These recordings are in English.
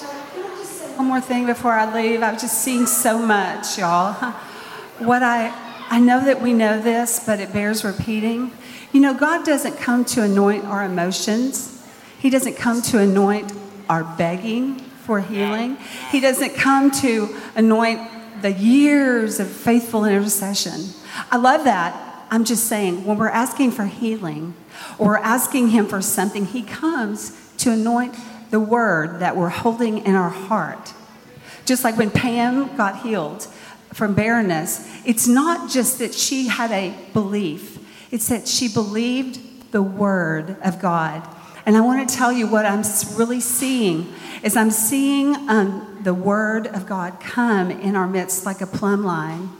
One more thing before I leave. I've just seen so much, y'all. What I I know that we know this, but it bears repeating. You know, God doesn't come to anoint our emotions. He doesn't come to anoint our begging for healing. He doesn't come to anoint the years of faithful intercession. I love that. I'm just saying, when we're asking for healing or asking Him for something, He comes to anoint the word that we're holding in our heart. Just like when Pam got healed from barrenness, it's not just that she had a belief, it's that she believed the word of God. And I want to tell you what I'm really seeing is I'm seeing um, the word of God come in our midst like a plumb line.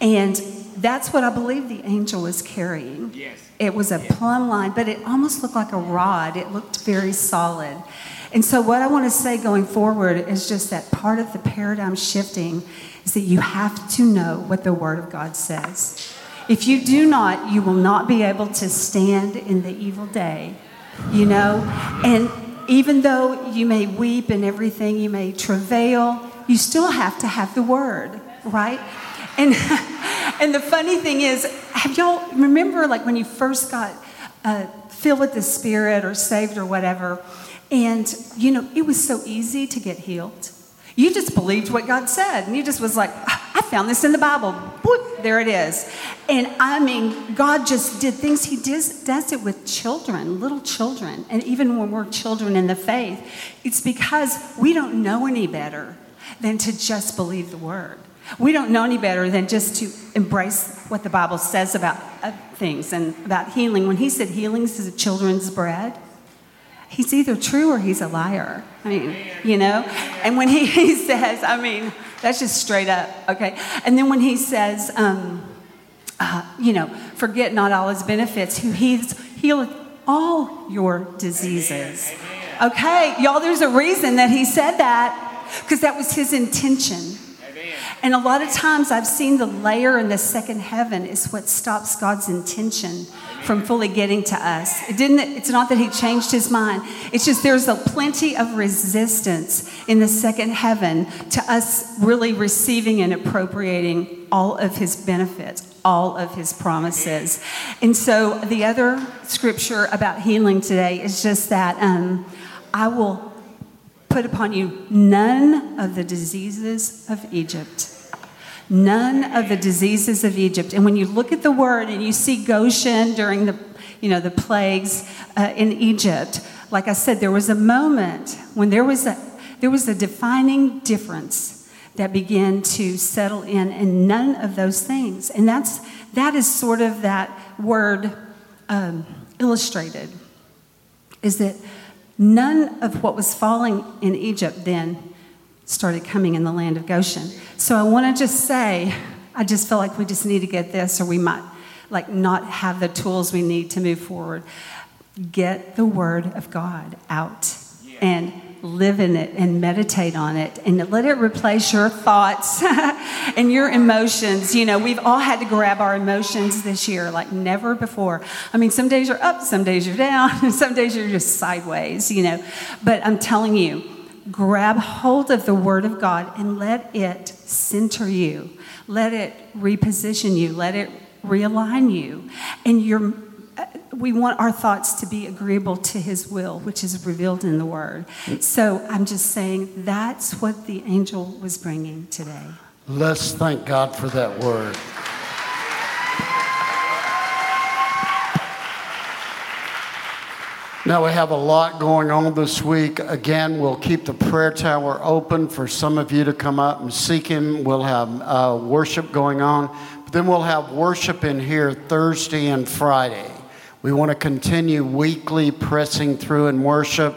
And that's what I believe the angel was carrying. Yes. It was a plumb line, but it almost looked like a rod. It looked very solid. And so, what I want to say going forward is just that part of the paradigm shifting is that you have to know what the Word of God says. If you do not, you will not be able to stand in the evil day, you know? And even though you may weep and everything, you may travail, you still have to have the Word, right? And, and the funny thing is, have y'all remember like when you first got uh, filled with the Spirit or saved or whatever? And, you know, it was so easy to get healed. You just believed what God said, and you just was like, I found this in the Bible. There it is. And I mean, God just did things. He does, does it with children, little children. And even when we're children in the faith, it's because we don't know any better than to just believe the word. We don't know any better than just to embrace what the Bible says about uh, things and about healing. When he said healing is a children's bread, he's either true or he's a liar. I mean, you know? And when he, he says, I mean, that's just straight up, okay? And then when he says, um, uh, you know, forget not all his benefits, who he's healed all your diseases. Okay, y'all, there's a reason that he said that, because that was his intention. And a lot of times I've seen the layer in the second heaven is what stops God's intention from fully getting to us. It didn't, it's not that he changed his mind. It's just there's a plenty of resistance in the second heaven to us really receiving and appropriating all of his benefits, all of his promises. And so the other scripture about healing today is just that um, I will put upon you none of the diseases of Egypt. None of the diseases of Egypt. And when you look at the word and you see Goshen during the, you know, the plagues uh, in Egypt, like I said, there was a moment when there was a, there was a defining difference that began to settle in, and none of those things. And that's, that is sort of that word um, illustrated, is that None of what was falling in Egypt then started coming in the land of Goshen. So I want to just say, I just feel like we just need to get this, or we might like not have the tools we need to move forward. Get the word of God out and live in it and meditate on it and let it replace your thoughts and your emotions. You know, we've all had to grab our emotions this year like never before. I mean, some days you're up, some days you're down, and some days you're just sideways, you know. But I'm telling you, grab hold of the Word of God and let it center you, let it reposition you, let it realign you. And you're we want our thoughts to be agreeable to his will, which is revealed in the word. So I'm just saying that's what the angel was bringing today. Let's thank God for that word. Now, we have a lot going on this week. Again, we'll keep the prayer tower open for some of you to come up and seek Him. We'll have uh, worship going on. But then we'll have worship in here Thursday and Friday. We want to continue weekly pressing through in worship.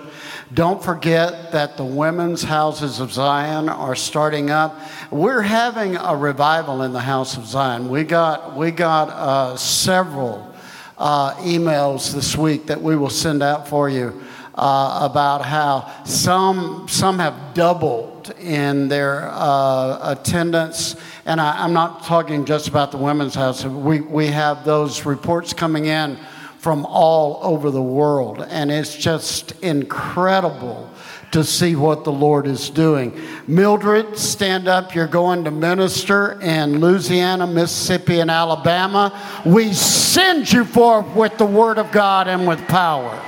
Don't forget that the women's houses of Zion are starting up. We're having a revival in the house of Zion. We got, we got uh, several uh, emails this week that we will send out for you uh, about how some, some have doubled in their uh, attendance. And I, I'm not talking just about the women's house. We, we have those reports coming in from all over the world. And it's just incredible to see what the Lord is doing. Mildred, stand up. You're going to minister in Louisiana, Mississippi, and Alabama. We send you forth with the word of God and with power.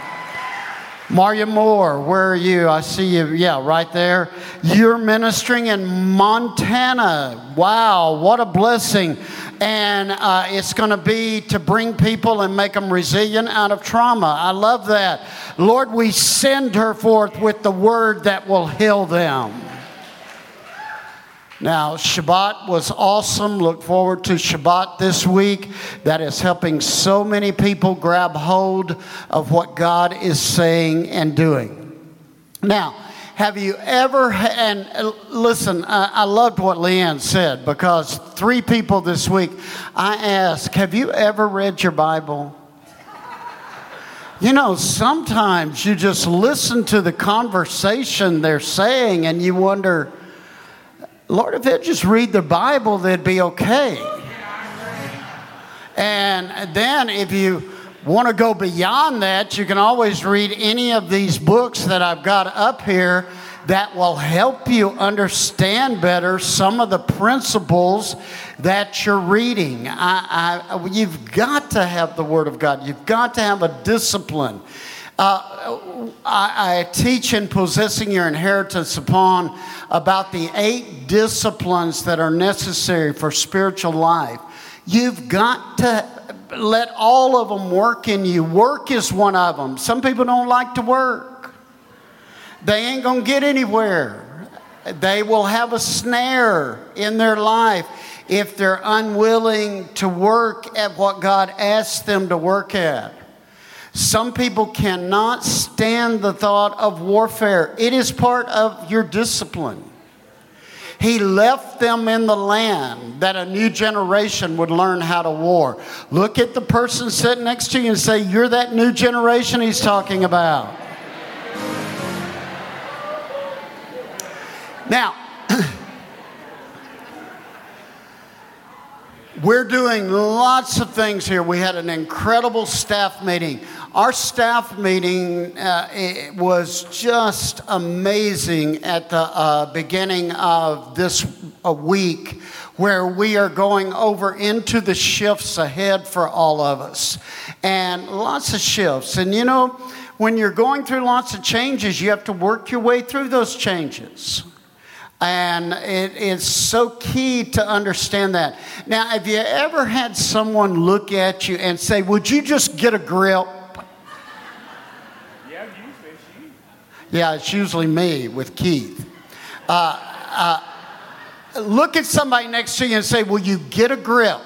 Maria Moore, where are you? I see you. Yeah, right there. You're ministering in Montana. Wow, what a blessing. And uh, it's going to be to bring people and make them resilient out of trauma. I love that. Lord, we send her forth with the word that will heal them. Now, Shabbat was awesome. Look forward to Shabbat this week. That is helping so many people grab hold of what God is saying and doing. Now, have you ever, and listen, I loved what Leanne said because three people this week, I asked, have you ever read your Bible? You know, sometimes you just listen to the conversation they're saying and you wonder, Lord, if they'd just read the Bible, they'd be okay. And then if you want to go beyond that, you can always read any of these books that I've got up here that will help you understand better some of the principles that you're reading. I, I, you've got to have the Word of God, you've got to have a discipline. Uh, I, I, teach in Possessing Your Inheritance upon about the eight disciplines that are necessary for spiritual life. You've got to let all of them work in you. Work is one of them. Some people don't like to work, they ain't going to get anywhere. They will have a snare in their life if they're unwilling to work at what God asks them to work at. Some people cannot stand the thought of warfare, it is part of your discipline. He left them in the land that a new generation would learn how to war. Look at the person sitting next to you and say, You're that new generation he's talking about. Now, We're doing lots of things here. We had an incredible staff meeting. Our staff meeting uh, was just amazing at the uh, beginning of this week, where we are going over into the shifts ahead for all of us. And lots of shifts. And you know, when you're going through lots of changes, you have to work your way through those changes. And it is so key to understand that. Now, have you ever had someone look at you and say, Would you just get a grip? Yeah, usually it's you. Yeah, it's usually me with Keith. Uh, uh, look at somebody next to you and say, Will you get a grip?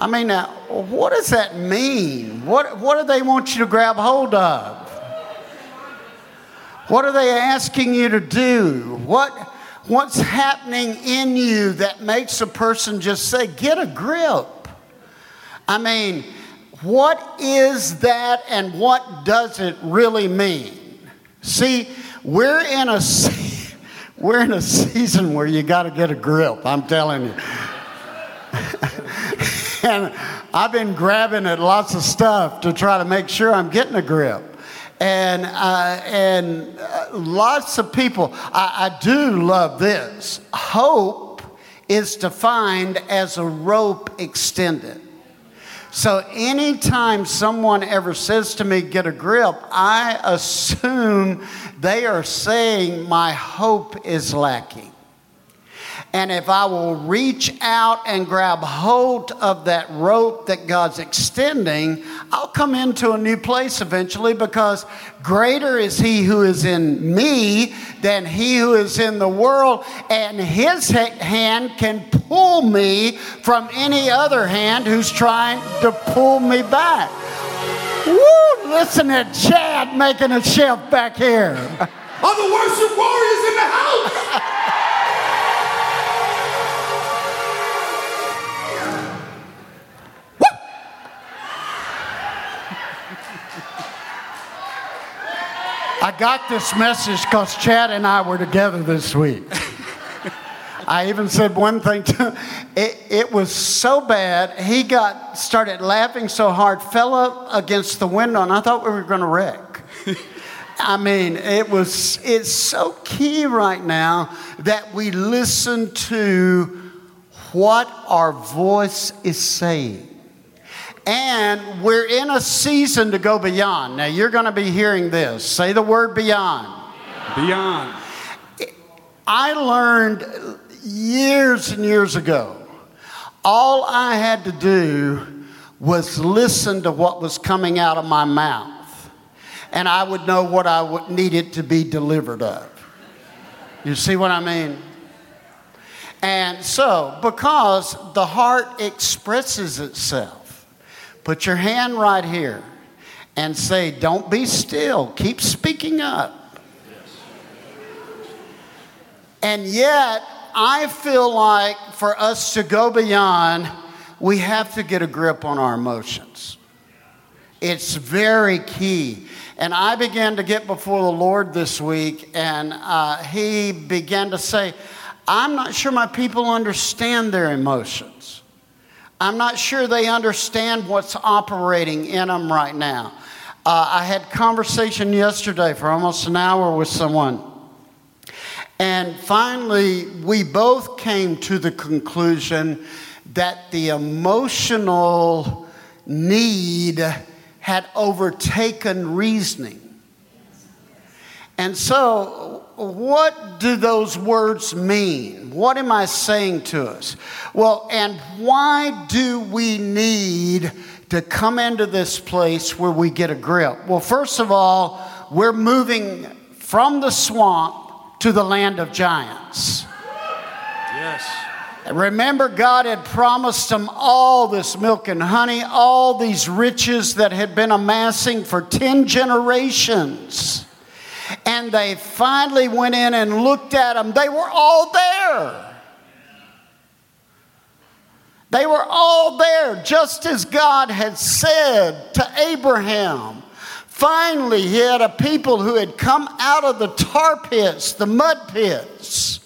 I mean, now, what does that mean? What, what do they want you to grab hold of? What are they asking you to do? What, what's happening in you that makes a person just say, get a grip? I mean, what is that and what does it really mean? See, we're in a, we're in a season where you got to get a grip, I'm telling you. and I've been grabbing at lots of stuff to try to make sure I'm getting a grip. And, uh, and uh, lots of people, I, I do love this. Hope is defined as a rope extended. So anytime someone ever says to me, get a grip, I assume they are saying my hope is lacking. And if I will reach out and grab hold of that rope that God's extending, I'll come into a new place eventually because greater is He who is in me than He who is in the world. And His hand can pull me from any other hand who's trying to pull me back. Woo! Listen to Chad making a shift back here. Are the worship warriors in the house? I got this message because Chad and I were together this week. I even said one thing to it, it was so bad, he got started laughing so hard, fell up against the window, and I thought we were going to wreck. I mean, it was it's so key right now that we listen to what our voice is saying. And we're in a season to go beyond. Now, you're going to be hearing this. Say the word beyond. Beyond. I learned years and years ago, all I had to do was listen to what was coming out of my mouth, and I would know what I needed to be delivered of. You see what I mean? And so, because the heart expresses itself, put your hand right here and say, Don't be still, keep speaking up. And yet, I feel like for us to go beyond, we have to get a grip on our emotions. It's very key. And I began to get before the Lord this week, and uh, He began to say, I'm not sure my people understand their emotions. I'm not sure they understand what's operating in them right now. Uh, I had conversation yesterday for almost an hour with someone and finally, we both came to the conclusion that the emotional need had overtaken reasoning. And so, what do those words mean? What am I saying to us? Well, and why do we need to come into this place where we get a grip? Well, first of all, we're moving from the swamp to the land of giants. Yes. Remember, God had promised them all this milk and honey, all these riches that had been amassing for 10 generations. And they finally went in and looked at them. They were all there. They were all there, just as God had said to Abraham. Finally, he had a people who had come out of the tar pits, the mud pits,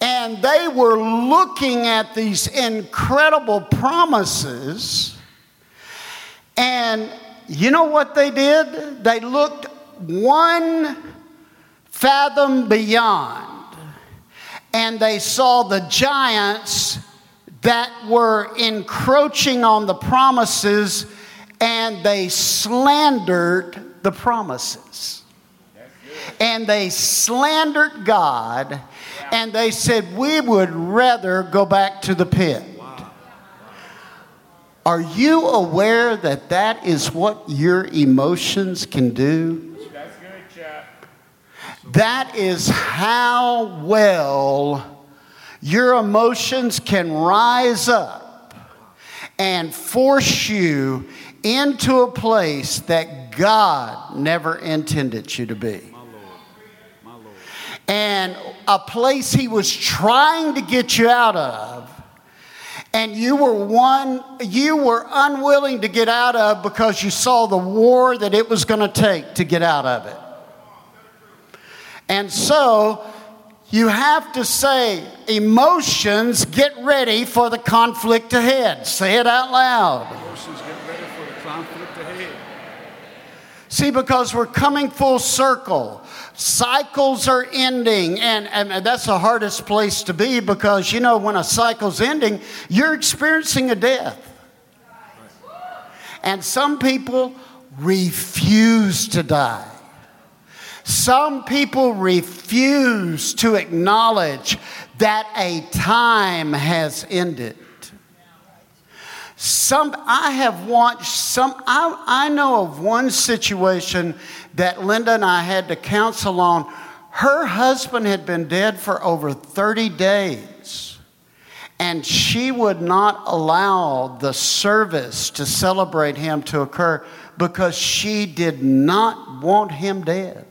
and they were looking at these incredible promises. And you know what they did? They looked one fathom beyond, and they saw the giants that were encroaching on the promises, and they slandered the promises. And they slandered God and they said, We would rather go back to the pit. Are you aware that that is what your emotions can do? That is how well your emotions can rise up and force you into a place that God never intended you to be. And a place He was trying to get you out of. And you were one, you were unwilling to get out of because you saw the war that it was going to take to get out of it. And so you have to say, emotions, get ready for the conflict ahead. Say it out loud. Emotions get ready for the conflict ahead. See, because we're coming full circle. Cycles are ending, and, and that's the hardest place to be because, you know, when a cycle's ending, you're experiencing a death. And some people refuse to die. Some people refuse to acknowledge that a time has ended. Some, I have watched some, I, I know of one situation that Linda and I had to counsel on. Her husband had been dead for over 30 days, and she would not allow the service to celebrate him to occur because she did not want him dead.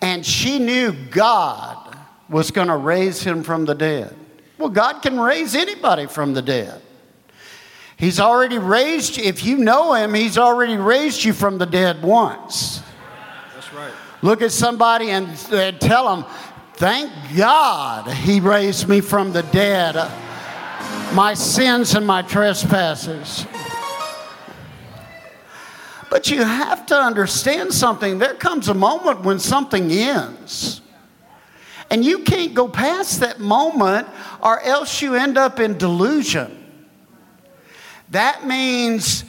And she knew God was going to raise him from the dead. Well, God can raise anybody from the dead. He's already raised you. If you know him, he's already raised you from the dead once. That's right. Look at somebody and, and tell them, Thank God he raised me from the dead, my sins and my trespasses. But you have to understand something. There comes a moment when something ends. And you can't go past that moment, or else you end up in delusion. That means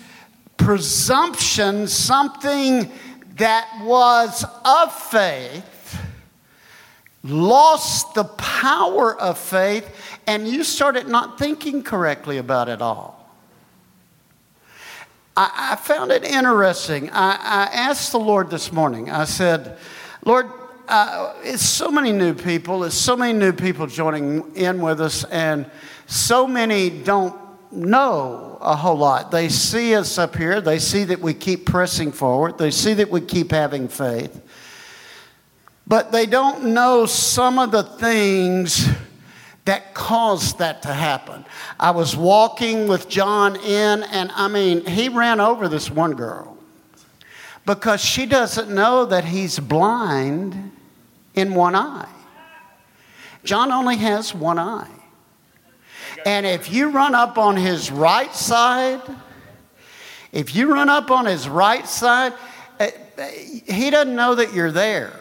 presumption, something that was of faith, lost the power of faith, and you started not thinking correctly about it all. I, I found it interesting. I, I, asked the Lord this morning, I said, Lord, uh, it's so many new people, it's so many new people joining in with us, and so many don't know a whole lot. They see us up here, they see that we keep pressing forward, they see that we keep having faith, but they don't know some of the things that caused that to happen. I was walking with John in, and I mean, he ran over this one girl because she doesn't know that he's blind in one eye. John only has one eye. And if you run up on his right side, if you run up on his right side, eh, eh, he doesn't know that you're there.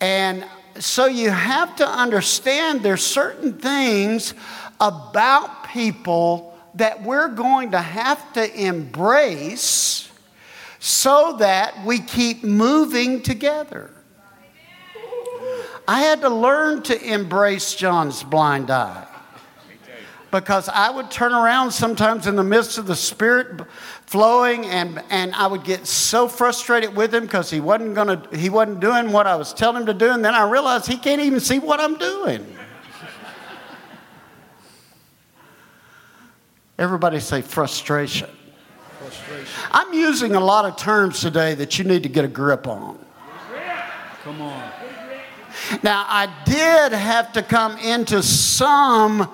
And so you have to understand there's certain things about people that we're going to have to embrace so that we keep moving together. I had to learn to embrace John's blind eye because I would turn around sometimes in the midst of the Spirit flowing, and, and I would get so frustrated with him because he wasn't gonna he wasn't doing what I was telling him to do, and then I realized he can't even see what I'm doing. Everybody say frustration. frustration. I'm using a lot of terms today that you need to get a grip on. Come on. Now, I did have to come into some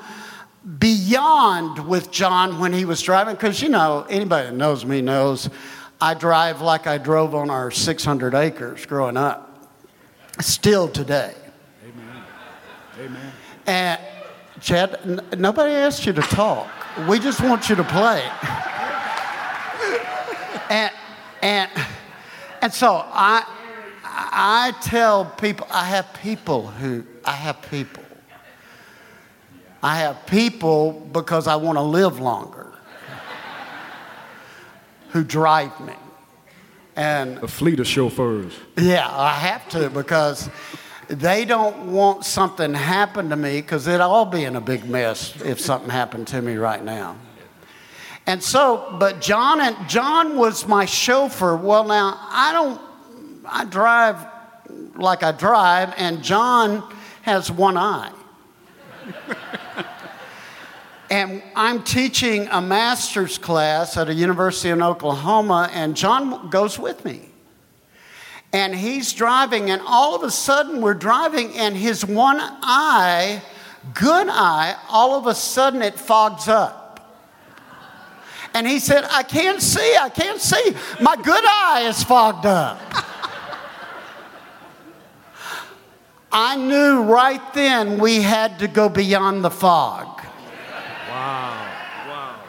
beyond with John when he was driving, because you know, anybody that knows me knows I drive like I drove on our 600 acres growing up, still today. Amen. Amen. And Chad, n- nobody asked you to talk. We just want you to play. and and and so I I tell people I have people who I have people I have people because I want to live longer who drive me. And a fleet of chauffeurs. Yeah, I have to because they don't want something happen to me because it'd all be in a big mess if something happened to me right now. And so, but John and John was my chauffeur. Well, now I don't. I drive like I drive, and John has one eye. And I'm teaching a master's class at a university in Oklahoma, and John goes with me. And he's driving, and all of a sudden we're driving, and his one eye, good eye, all of a sudden it fogs up. And he said, I can't see, I can't see. My good eye is fogged up. I knew right then we had to go beyond the fog. Wow. Wow.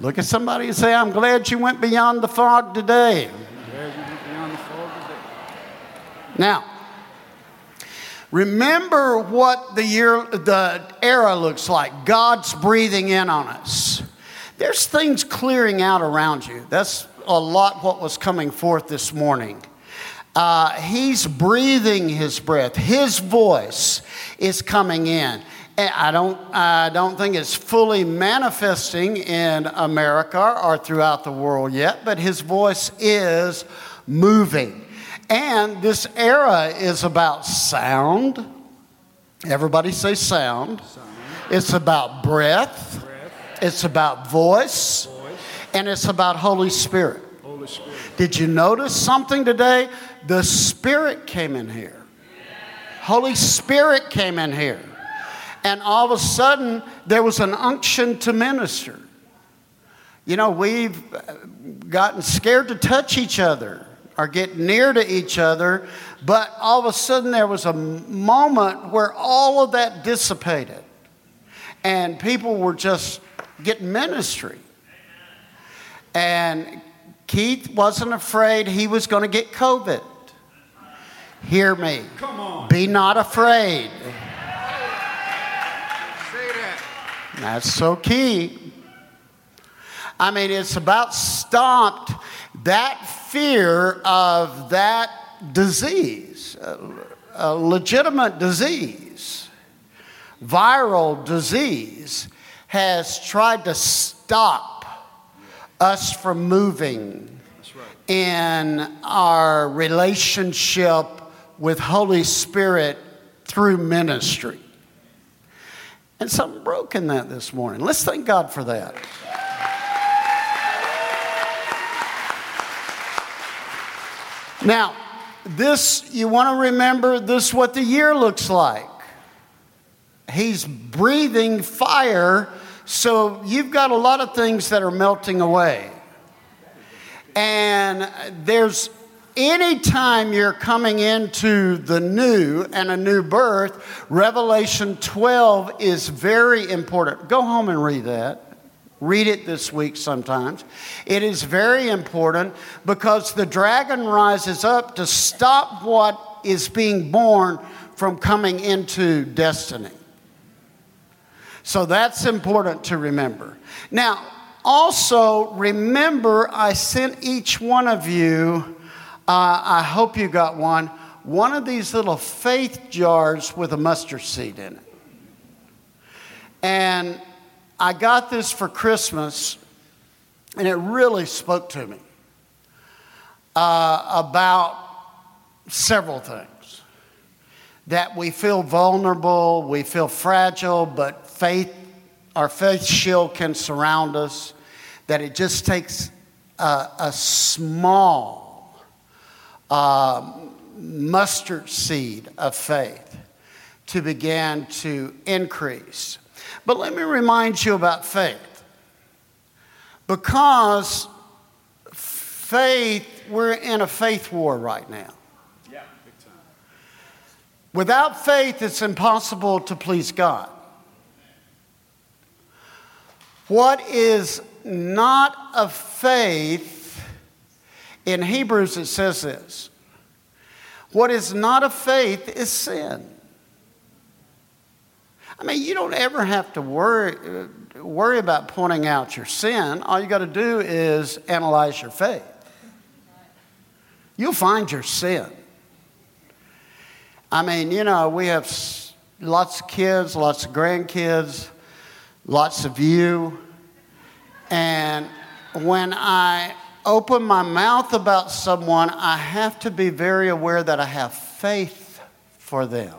Look at somebody and say, I'm glad you went beyond the fog today. Now, remember what the year the era looks like. God's breathing in on us. There's things clearing out around you. That's a lot what was coming forth this morning. Uh, he's breathing his breath. His voice is coming in. And I don't, I don't think it's fully manifesting in America or throughout the world yet, but his voice is moving. And this era is about sound. Everybody say sound. sound. It's about breath. breath. It's about voice. voice. And it's about Holy Spirit. Holy Spirit. Did you notice something today? The Spirit came in here. Holy Spirit came in here. And all of a sudden, there was an unction to minister. You know, we've uh, gotten scared to touch each other. or get near to each other, but all of a sudden there was a moment where all of that dissipated and people were just getting ministry. And Keith wasn't afraid he was going to get COVID. Hear me. Come on. Be not afraid. That's so key. I mean, it's about stopped that fear of that disease, a, legitimate disease, viral disease, has tried to stop us from moving in our relationship with Holy Spirit through ministry. And something broke in that this morning. Let's thank God for that. Now, this, you want to remember, this is what the year looks like. He's breathing fire, so you've got a lot of things that are melting away. And there's anytime you're coming into the new and a new birth, Revelation 12 is very important. Go home and read that. Read it this week sometimes. It is very important because the dragon rises up to stop what is being born from coming into destiny. So that's important to remember. Now, also remember, I sent each one of you, uh, I hope you got one, one of these little faith jars with a mustard seed in it. And I got this for Christmas, and it really spoke to me uh, about several things. That we feel vulnerable, we feel fragile, but faith, our faith shield can surround us. That it just takes a, a small uh, mustard seed of faith to begin to increase. But let me remind you about faith. Because faith, we're in a faith war right now. Yeah, big time. Without faith, it's impossible to please God. What is not of faith, in Hebrews it says this what is not of faith is sin. I mean, you don't ever have to worry, worry about pointing out your sin. All you got to do is analyze your faith. You'll find your sin. I mean, you know, we have lots of kids, lots of grandkids, lots of you. And when I open my mouth about someone, I have to be very aware that I have faith for them.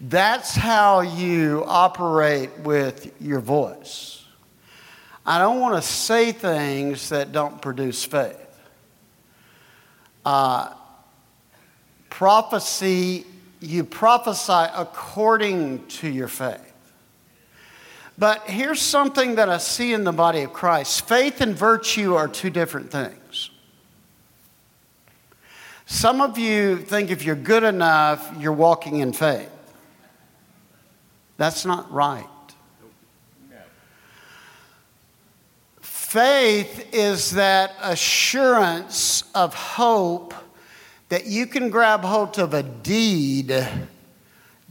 That's how you operate with your voice. I don't want to say things that don't produce faith. Uh, prophecy, you prophesy according to your faith. But here's something that I see in the body of Christ faith and virtue are two different things. Some of you think if you're good enough, you're walking in faith. That's not right. Faith is that assurance of hope that you can grab hold of a deed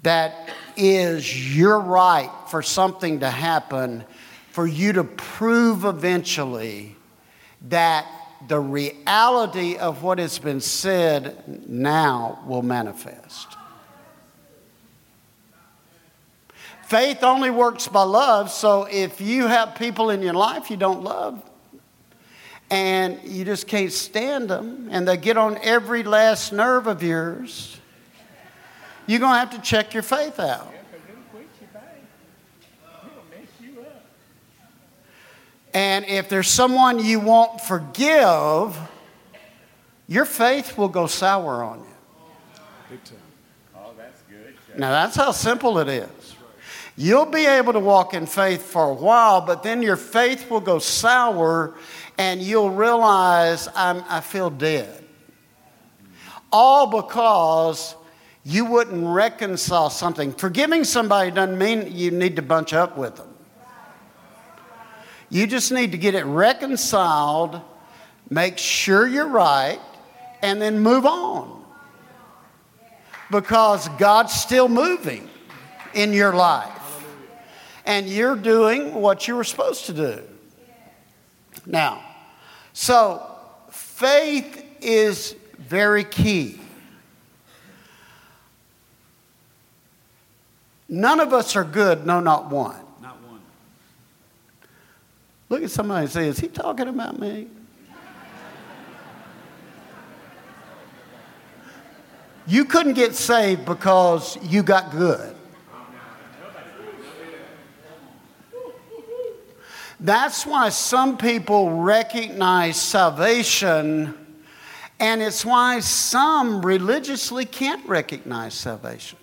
that is your right for something to happen, for you to prove eventually that the reality of what has been said now will manifest. Faith only works by love, so if you have people in your life you don't love, and you just can't stand them, and they get on every last nerve of yours, you're going to have to check your faith out. And if there's someone you won't forgive, your faith will go sour on you. Big time. Oh, that's good. Now, that's how simple it is. You'll be able to walk in faith for a while, but then your faith will go sour and you'll realize I'm, I feel dead. All because you wouldn't reconcile something. Forgiving somebody doesn't mean you need to bunch up with them. You just need to get it reconciled, make sure you're right, and then move on. Because God's still moving in your life. And you're doing what you were supposed to do. Now, so faith is very key. None of us are good, no, not one. Not one. Look at somebody and say, Is he talking about me? You couldn't get saved because you got good. That's why some people recognize salvation, and it's why some religiously can't recognize salvation.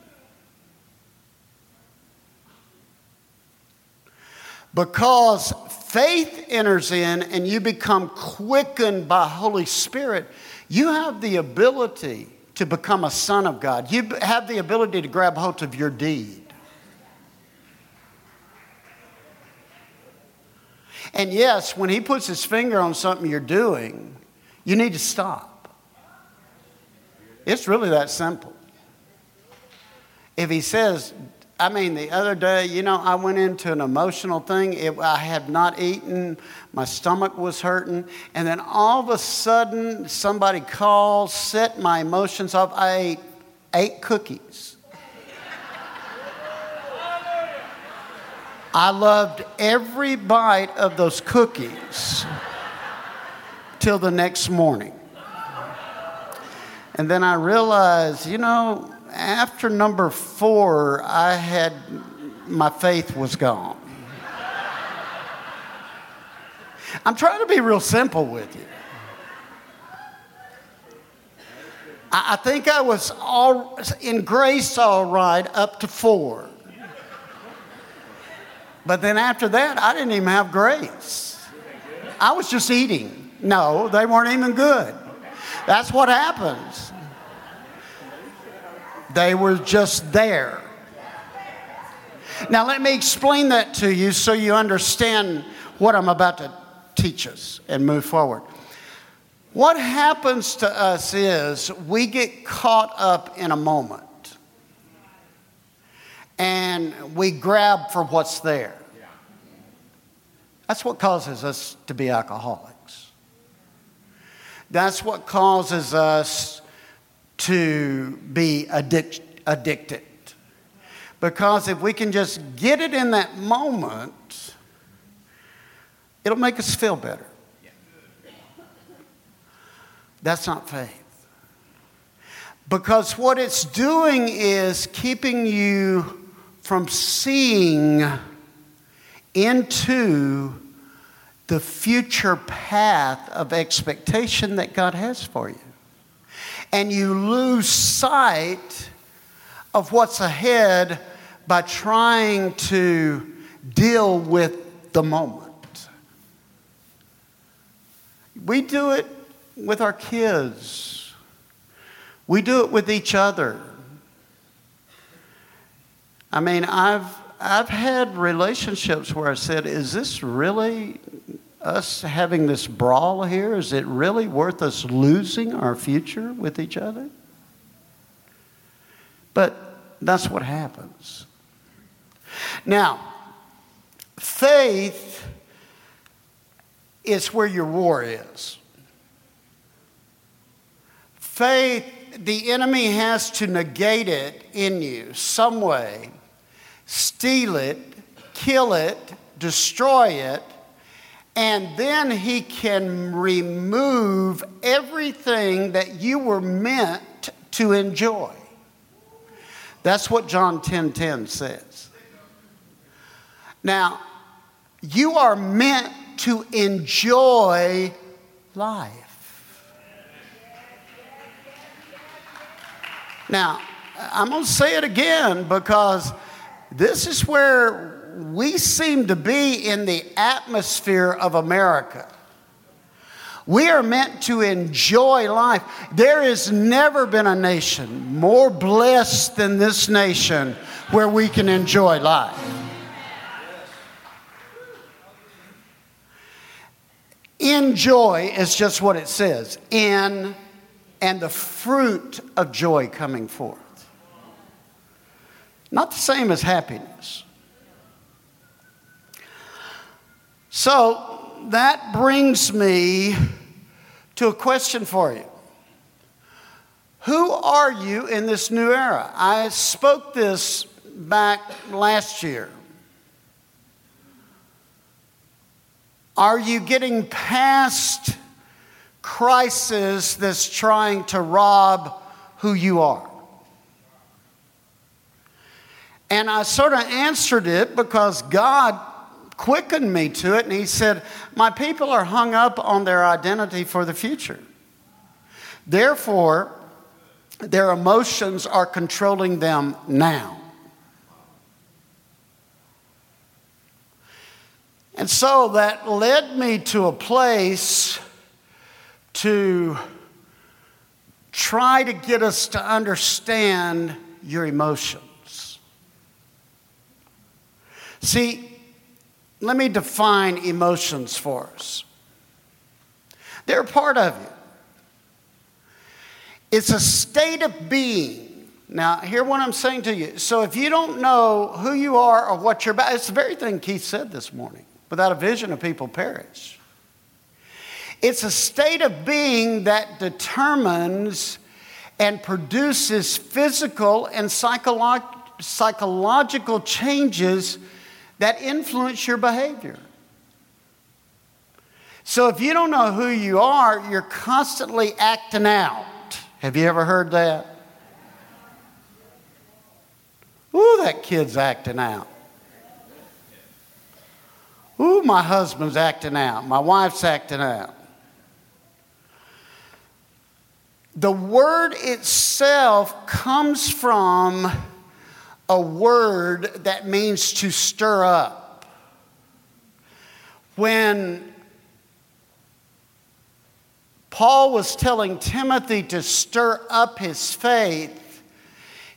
Because faith enters in and you become quickened by Holy Spirit, you have the ability to become a son of God. You have the ability to grab hold of your deed. And yes, when he puts his finger on something you're doing, you need to stop. It's really that simple. If he says, I mean, the other day, you know, I went into an emotional thing. It, I had not eaten, my stomach was hurting, and then all of a sudden, somebody called, set my emotions off. I ate eight cookies. I loved every bite of those cookies till the next morning. And then I realized, you know, after number four, I had, my faith was gone. I'm trying to be real simple with you. I, I think I was all in grace all right up to four. But then after that, I didn't even have grace. I was just eating. No, they weren't even good. That's what happens. They were just there. Now, let me explain that to you so you understand what I'm about to teach us and move forward. What happens to us is we get caught up in a moment and we grab for what's there. That's what causes us to be alcoholics. That's what causes us to be addic- addicted. Because if we can just get it in that moment, it'll make us feel better. That's not faith. Because what it's doing is keeping you from seeing into the future path of expectation that God has for you and you lose sight of what's ahead by trying to deal with the moment. We do it with our kids, we do it with each other. I mean, I've, I've had relationships where I said, Is this really us having this brawl here? Is it really worth us losing our future with each other? But that's what happens. Now, faith is where your war is. Faith, the enemy has to negate it in you some way, steal it, kill it, destroy it, and then he can remove everything that you were meant to enjoy. That's what John 10:10 10, 10 says. Now, you are meant to enjoy life. Now, I'm going to say it again because This is where we seem to be in the atmosphere of America. We are meant to enjoy life. There has never been a nation more blessed than this nation where we can enjoy life. Enjoy is just what it says in and the fruit of joy coming forth. Not the same as happiness. So that brings me to a question for you. Who are you in this new era? I spoke this back last year. Are you getting past crisis that's trying to rob who you are? And I sort of answered it because God quickened me to it, and He said, My people are hung up on their identity for the future. Therefore, their emotions are controlling them now. And so that led me to a place to try to get us to understand your emotions. See, let me define emotions for us. They're part of you. It's a state of being. Now, hear what I'm saying to you. So, if you don't know who you are or what you're about, it's the very thing Keith said this morning. Without a vision, a people perish. It's a state of being that determines and produces physical and psycholo- psychological changes that influence your behavior. So if you don't know who you are, you're constantly acting out. Have you ever heard that? Ooh, that kid's acting out. Ooh, my husband's acting out. My wife's acting out. The word itself comes from a word that means to stir up. When Paul was telling Timothy to stir up his faith,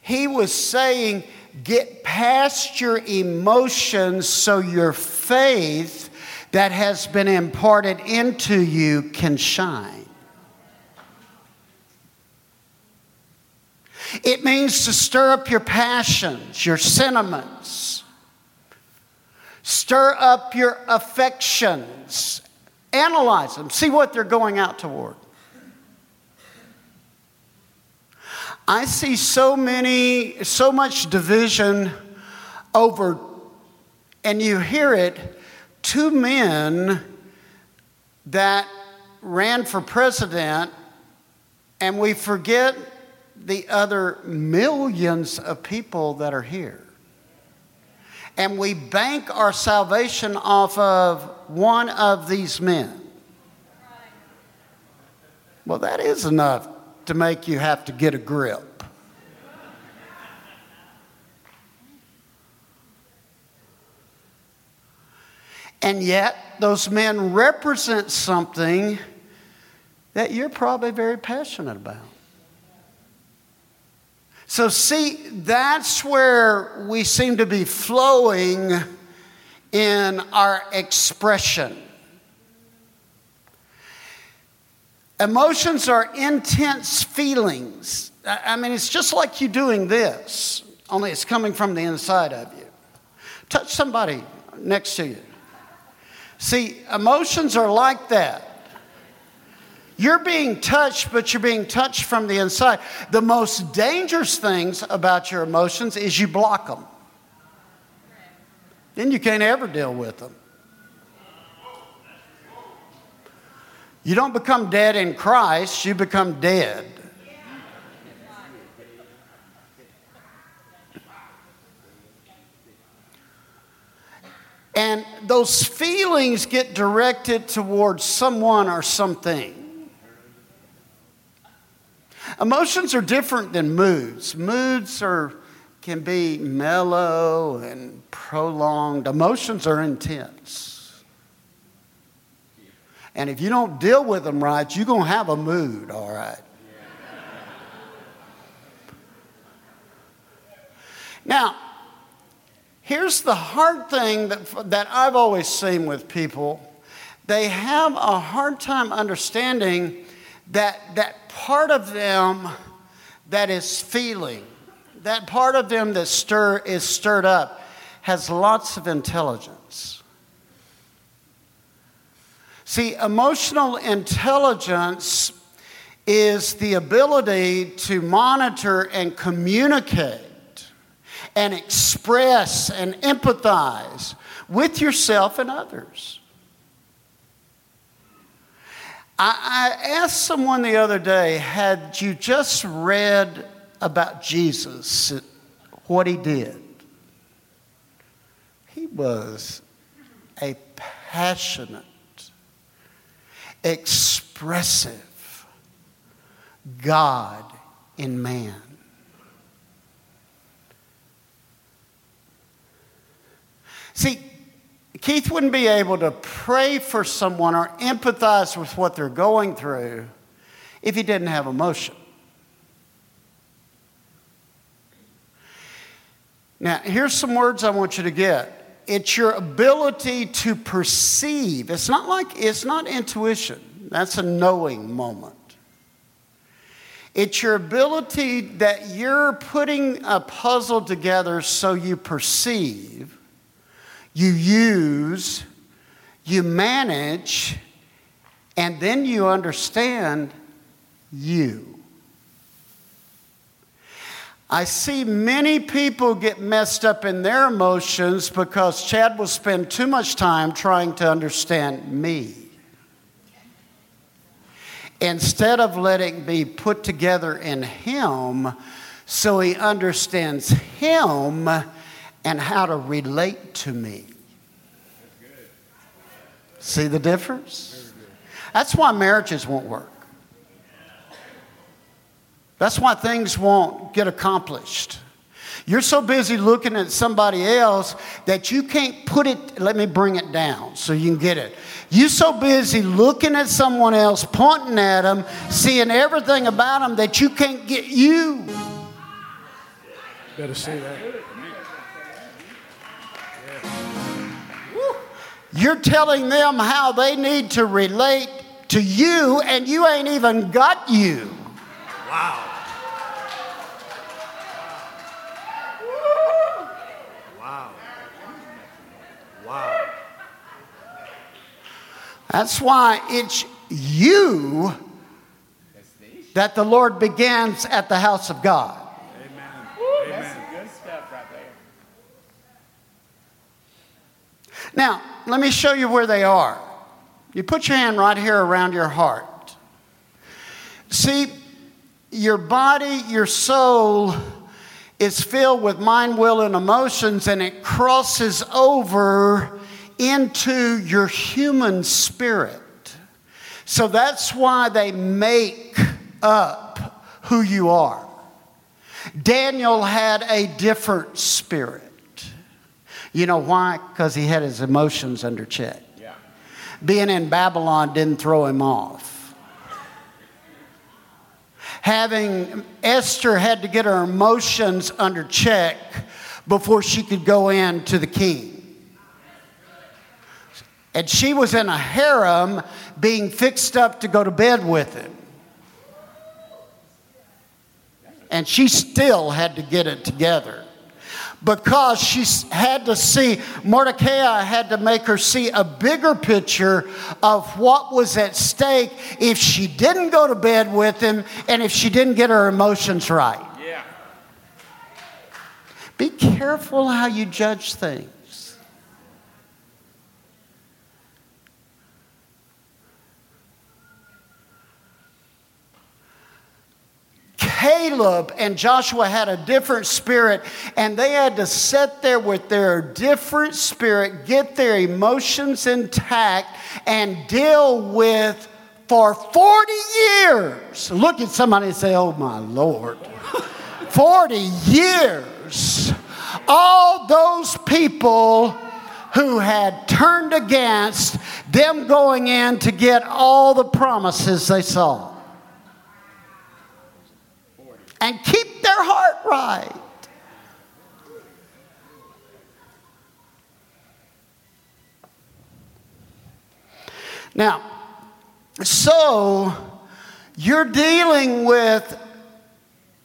he was saying, Get past your emotions so your faith that has been imparted into you can shine. It means to stir up your passions, your sentiments, stir up your affections, analyze them, see what they're going out toward. I see so many, so much division over, and you hear it, two men that ran for president, and we forget the other millions of people that are here. And we bank our salvation off of one of these men. Well, that is enough to make you have to get a grip. And yet, those men represent something that you're probably very passionate about. So, see, that's where we seem to be flowing in our expression. Emotions are intense feelings. I mean, it's just like you doing this, only it's coming from the inside of you. Touch somebody next to you. See, emotions are like that. You're being touched, but you're being touched from the inside. The most dangerous things about your emotions is you block them. Then you can't ever deal with them. You don't become dead in Christ, you become dead. And those feelings get directed towards someone or something. Emotions are different than moods. Moods are can be mellow and prolonged. Emotions are intense. And if you don't deal with them right, you're going to have a mood, all right? Now, here's the hard thing that, that I've always seen with people they have a hard time understanding that, that part of them that is feeling, that part of them that stir, is stirred up, has lots of intelligence. See, emotional intelligence is the ability to monitor and communicate and express and empathize with yourself and others. I, I asked someone the other day, had you just read about Jesus, what he did? He was a passionate, expressive God in man. See, Keith wouldn't be able to pray for someone or empathize with what they're going through if he didn't have emotion. Now, here's some words I want you to get. It's your ability to perceive. It's not like it's not intuition. That's a knowing moment. It's your ability that you're putting a puzzle together so you perceive you use, you manage, and then you understand you. I see many people get messed up in their emotions because Chad will spend too much time trying to understand me. Instead of letting be put together in him so he understands him and how to relate to me. See the difference? That's why marriages won't work. That's why things won't get accomplished. You're so busy looking at somebody else that you can't put it, let me bring it down so you can get it. You're so busy looking at someone else, pointing at them, seeing everything about them that you can't get you. Better say that. You're telling them how they need to relate to you, and you ain't even got you. Wow. Wow. Wow. That's why it's you that the Lord begins at the house of God. Amen. Amen. That's good stuff right there. Now, let me show you where they are. You put your hand right here around your heart. See, your body, your soul is filled with mind, will, and emotions, and it crosses over into your human spirit. So that's why they make up who you are. Daniel had a different spirit. You know why? Because he had his emotions under check. Yeah. Being in Babylon didn't throw him off. Having Esther had to get her emotions under check before she could go in to the king. And she was in a harem being fixed up to go to bed with him. And she still had to get it together because she had to see, Mordecai had to make her see a bigger picture of what was at stake if she didn't go to bed with him and if she didn't get her emotions right. Yeah. Be careful how you judge things. Caleb and Joshua had a different spirit, and they had to sit there with their different spirit, get their emotions intact, and deal with for 40 years. Look at somebody and say, Oh my Lord. 40 years all those people who had turned against them going in to get all the promises they saw. And keep their heart right. Now, so you're dealing with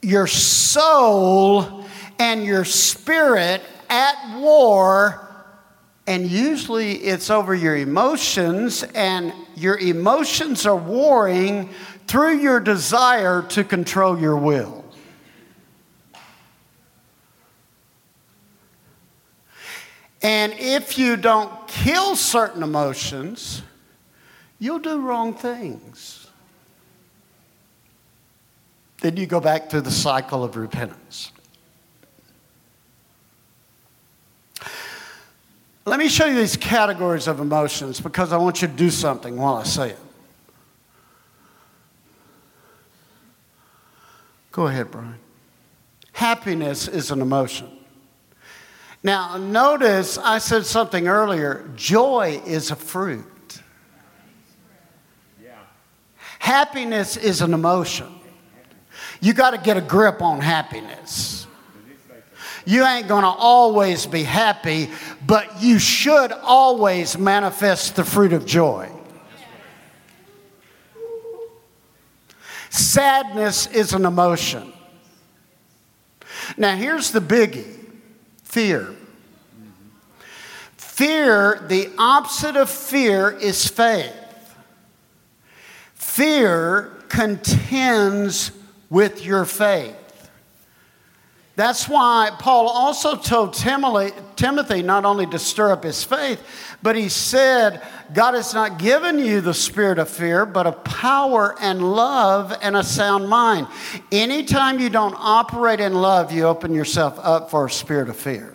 your soul and your spirit at war, and usually it's over your emotions, and your emotions are warring through your desire to control your will. And if you don't kill certain emotions, you'll do wrong things. Then you go back to the cycle of repentance. Let me show you these categories of emotions because I want you to do something while I say it. Go ahead, Brian. Happiness is an emotion. Now, notice I said something earlier joy is a fruit. Happiness is an emotion. You got to get a grip on happiness. You ain't going to always be happy, but you should always manifest the fruit of joy. Sadness is an emotion. Now, here's the biggie fear. Fear, the opposite of fear is faith. Fear contends with your faith. That's why Paul also told Timothy not only to stir up his faith, but he said, God has not given you the spirit of fear, but of power and love and a sound mind. Anytime you don't operate in love, you open yourself up for a spirit of fear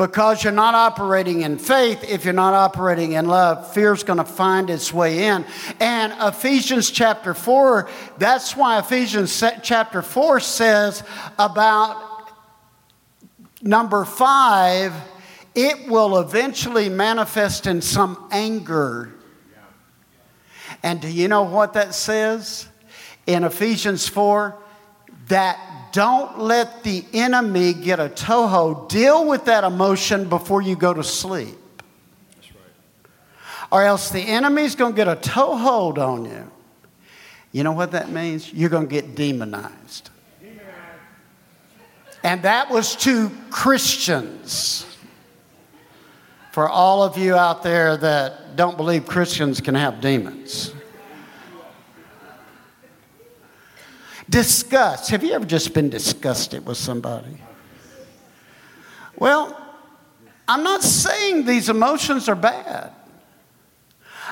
because you're not operating in faith, if you're not operating in love, fear's going to find its way in. And Ephesians chapter 4, that's why Ephesians chapter 4 says about number 5, it will eventually manifest in some anger. And do you know what that says? In Ephesians 4, that don't let the enemy get a toho. Deal with that emotion before you go to sleep. That's right. Or else the enemy's going to get a toehold on you. You know what that means? You're going to get demonized. And that was to Christians. For all of you out there that don't believe Christians can have demons. Disgust. Have you ever just been disgusted with somebody? Well, I'm not saying these emotions are bad.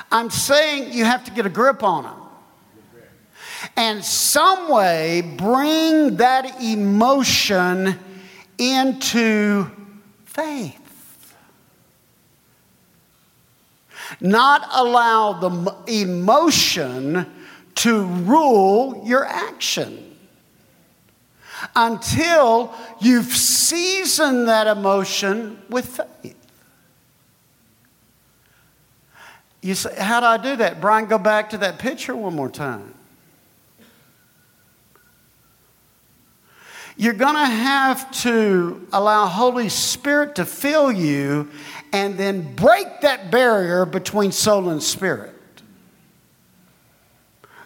I'm saying you have to get a grip on them. And some way bring that emotion into faith. Not allow the emotion to rule your action until you've seasoned that emotion with faith. You say, How do I do that? Brian, go back to that picture one more time. You're going to have to allow Holy Spirit to fill you and then break that barrier between soul and spirit.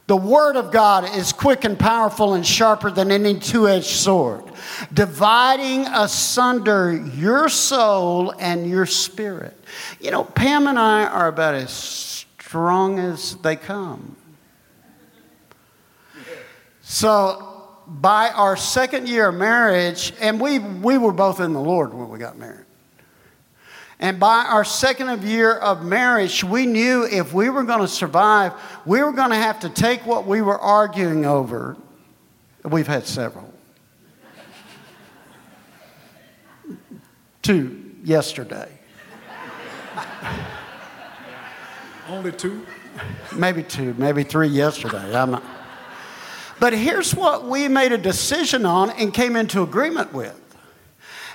The Word of God is quick and powerful and sharper than any two edged sword, dividing asunder your soul and your spirit. You know, Pam and I are about as strong as they come. So, by our second year of marriage, and we, we were both in the Lord when we got married. And by our second year of marriage, we knew if we were going to survive, we were going to have to take what we were arguing over. We've had several. two yesterday. Only two? Maybe two, maybe three yesterday. I'm not. But here's what we made a decision on and came into agreement with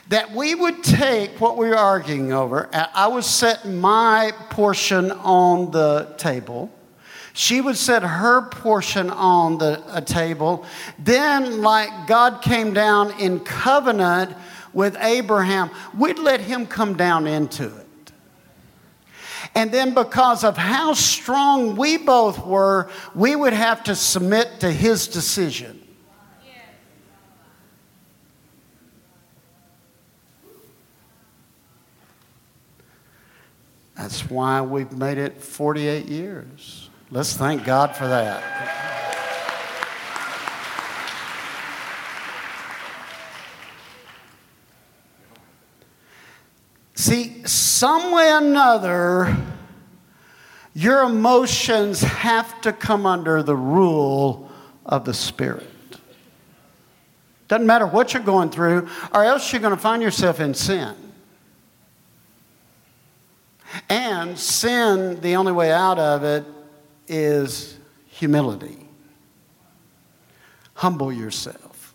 that we would take what we were arguing over. I would set my portion on the table. She would set her portion on the a table. Then, like God came down in covenant with Abraham, we'd let him come down into it. And then, because of how strong we both were, we would have to submit to his decision. That's why we've made it 48 years. Let's thank God for that. See, some way or another, your emotions have to come under the rule of the Spirit. Doesn't matter what you're going through, or else you're going to find yourself in sin. And sin, the only way out of it is humility. Humble yourself.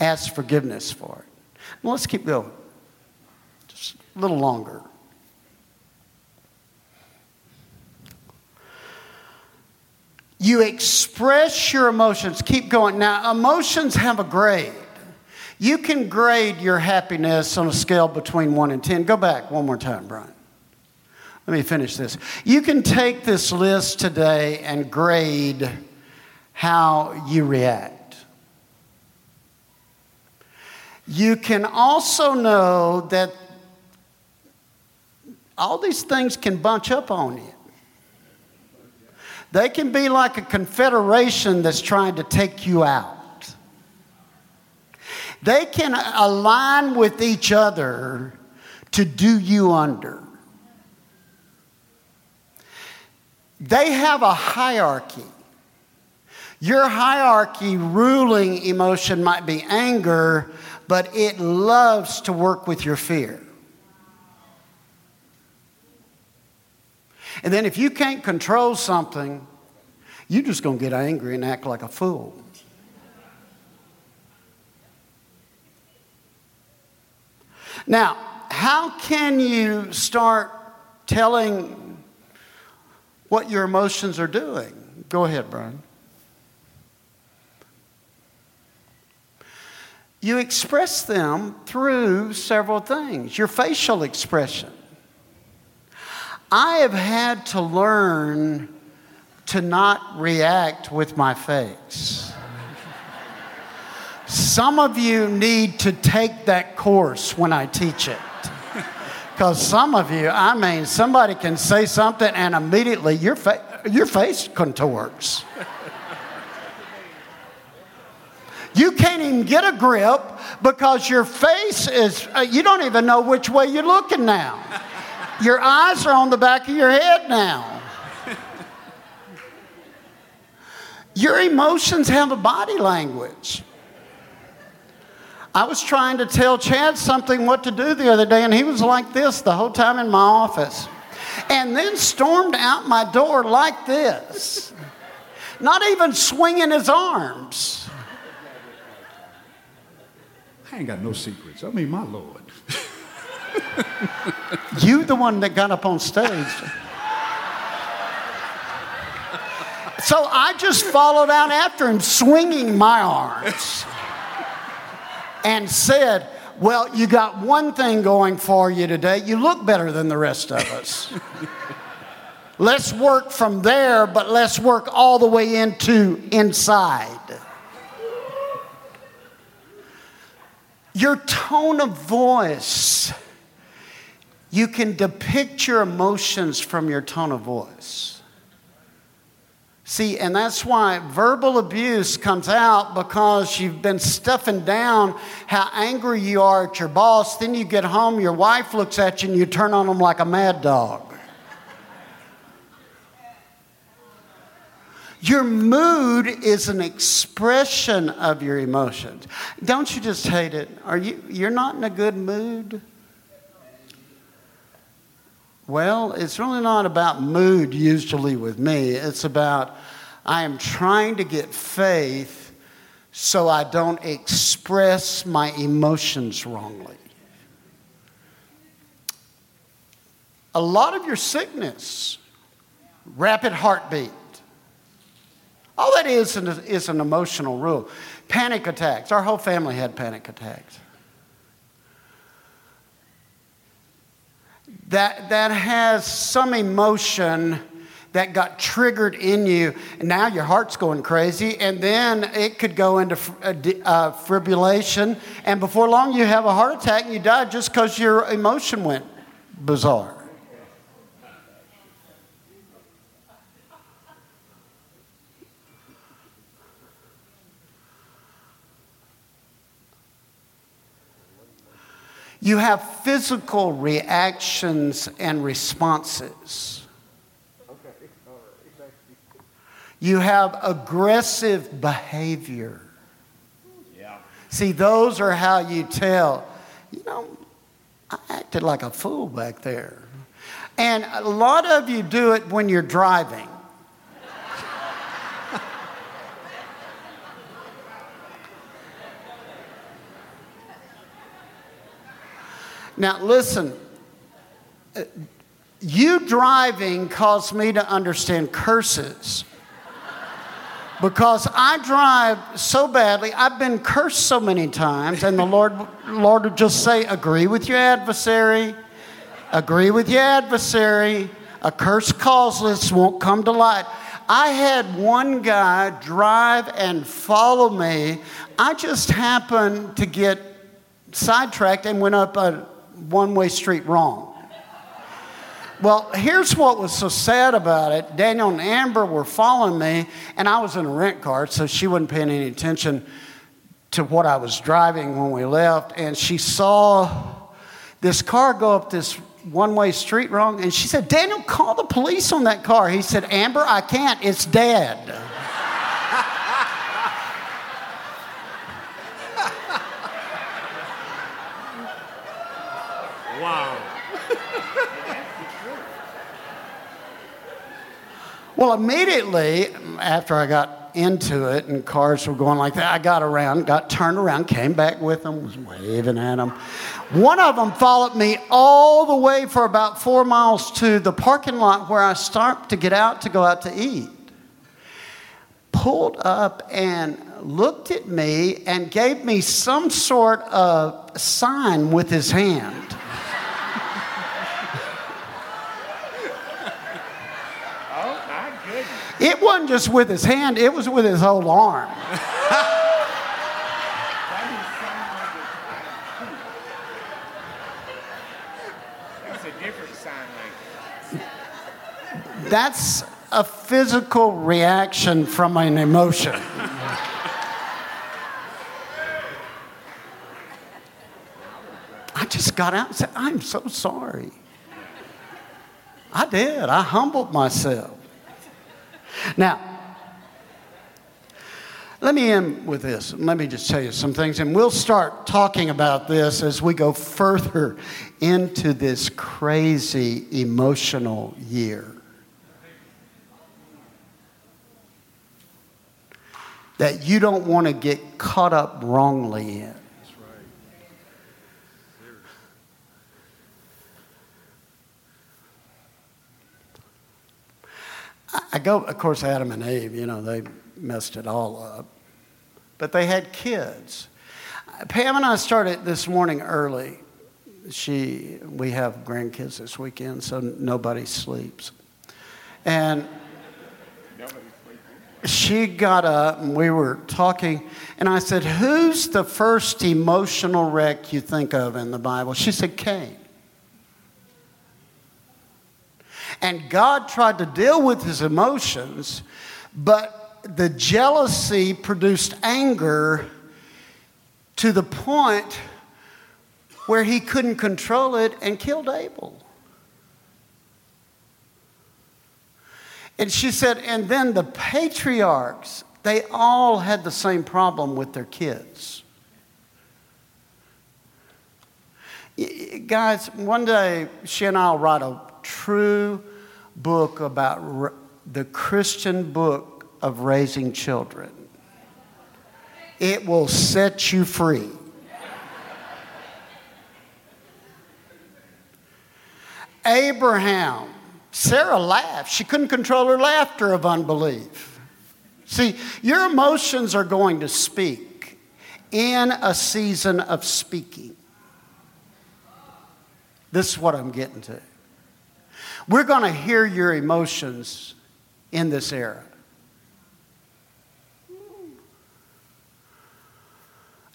Ask forgiveness for it. Now let's keep going Just a little longer. You express your emotions. Keep going. Now, emotions have a grade. You can grade your happiness on a scale between 1 and 10. Go back one more time, Brian. Let me finish this. You can take this list today and grade how you react. You can also know that all these things can bunch up on you. They can be like a confederation that's trying to take you out. They can align with each other to do you under. They have a hierarchy. Your hierarchy ruling emotion might be anger, but it loves to work with your fear. And then if you can't control something, you're just going to get angry and act like a fool. Now, how can you start telling what your emotions are doing? Go ahead, Brian. You express them through several things. Your facial expression. I have had to learn to not react with my face. Some of you need to take that course when I teach it. Because some of you, I mean, somebody can say something and immediately your, fa- your face contorts. You can't even get a grip because your face is, uh, you don't even know which way you're looking now. Your eyes are on the back of your head now. Your emotions have a body language. I was trying to tell Chad something what to do the other day, and he was like this the whole time in my office. And then stormed out my door like this, not even swinging his arms. I ain't got no secrets. I mean, my Lord. you the one that got up on stage. So I just followed out after him, swinging my arms, and said, Well, you got one thing going for you today. You look better than the rest of us. let's work from there, but let's work all the way into inside. Your tone of voice you can depict your emotions from your tone of voice. See, and that's why verbal abuse comes out because you've been stuffing down how angry you are at your boss. Then you get home, your wife looks at you, and you turn on them like a mad dog. Your mood is an expression of your emotions. Don't you just hate it? Are you you're not in a good mood? Well, it's really not about mood usually with me. It's about I am trying to get faith so I don't express my emotions wrongly. A lot of your sickness, rapid heartbeat, all that is is an emotional rule. Panic attacks. Our whole family had panic attacks. That, that has some emotion that got triggered in you, and now your heart's going crazy, and then it could go into uh, uh, fibrillation, and before long you have a heart attack and you die just because your emotion went bizarre. You have physical reactions and responses. You have aggressive behavior. Yeah. See, those are how you tell, you know, I acted like a fool back there. And a lot of you do it when you're driving. Now, listen, you driving caused me to understand curses. Because I drive so badly, I've been cursed so many times, and the Lord, Lord would just say, Agree with your adversary, agree with your adversary. A curse causeless won't come to light. I had one guy drive and follow me. I just happened to get sidetracked and went up a one way street wrong. Well, here's what was so sad about it. Daniel and Amber were following me, and I was in a rent car, so she wasn't paying any attention to what I was driving when we left. And she saw this car go up this one way street wrong, and she said, Daniel, call the police on that car. He said, Amber, I can't, it's dead. Well, immediately after I got into it and cars were going like that, I got around, got turned around, came back with them, was waving at them. One of them followed me all the way for about four miles to the parking lot where I stopped to get out to go out to eat. Pulled up and looked at me and gave me some sort of sign with his hand. It wasn't just with his hand, it was with his whole arm. That's a different sign language. That's a physical reaction from an emotion. I just got out and said, I'm so sorry. I did. I humbled myself. Now, let me end with this. Let me just tell you some things, and we'll start talking about this as we go further into this crazy emotional year. That you don't want to get caught up wrongly in. I go, of course, Adam and Eve, you know, they messed it all up. But they had kids. Pam and I started this morning early. She, we have grandkids this weekend, so nobody sleeps. And she got up and we were talking, and I said, Who's the first emotional wreck you think of in the Bible? She said, Cain. And God tried to deal with his emotions, but the jealousy produced anger to the point where he couldn't control it and killed Abel. And she said, and then the patriarchs, they all had the same problem with their kids. Guys, one day she and I will write a true book about the Christian book of raising children. It will set you free. Abraham, Sarah laughed. She couldn't control her laughter of unbelief. See, your emotions are going to speak in a season of speaking. This is what I'm getting to. We're going to hear your emotions in this era.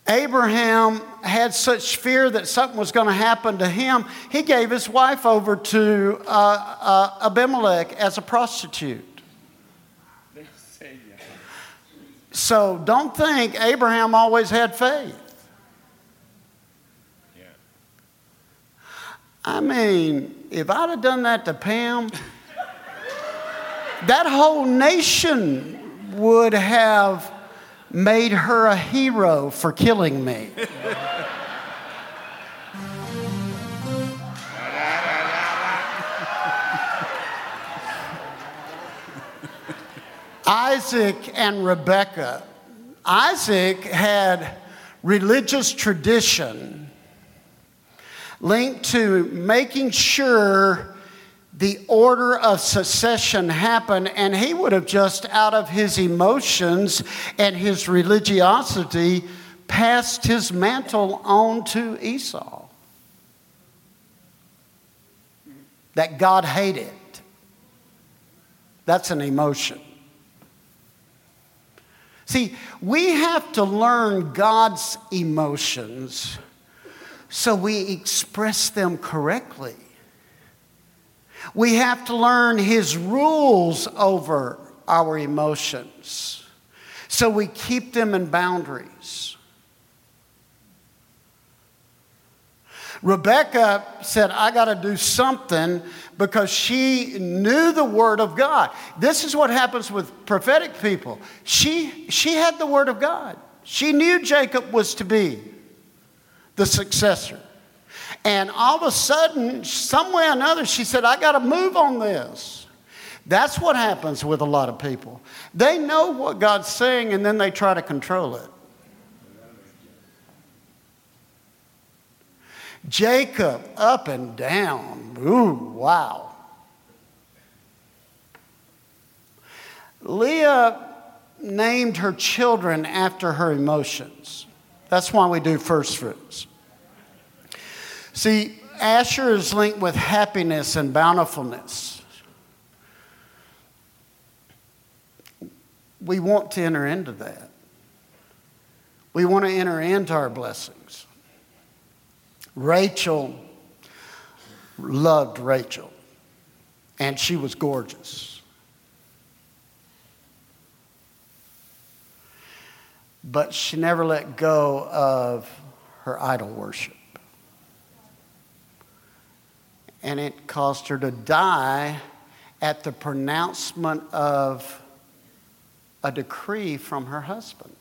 Abraham had such fear that something was going to happen to him, he gave his wife over to uh, uh, Abimelech as a prostitute. So don't think Abraham always had faith. I mean, if I'd have done that to Pam, that whole nation would have made her a hero for killing me. Isaac and Rebekah. Isaac had religious tradition linked to making sure the order of succession happened, and he would have just out of his emotions and his religiosity passed his mantle on to Esau. That God hated. That's an emotion. See, we have to learn God's emotions so we express them correctly. We have to learn His rules over our emotions so we keep them in boundaries. Rebecca said, I got to do something because she knew the Word of God. This is what happens with prophetic people. She, she had the Word of God, she knew Jacob was to be the successor. And all of a sudden, some way or another, she said, I got to move on this. That's what happens with a lot of people. They know what God's saying and then they try to control it. Jacob, up and down. Ooh, wow. Leah named her children after her emotions. That's why we do first fruits. See, Asher is linked with happiness and bountifulness. We want to enter into that. We want to enter into our blessings. Rachel loved Rachel, and she was gorgeous. But she never let go of her idol worship and it caused her to die at the pronouncement of a decree from her husband.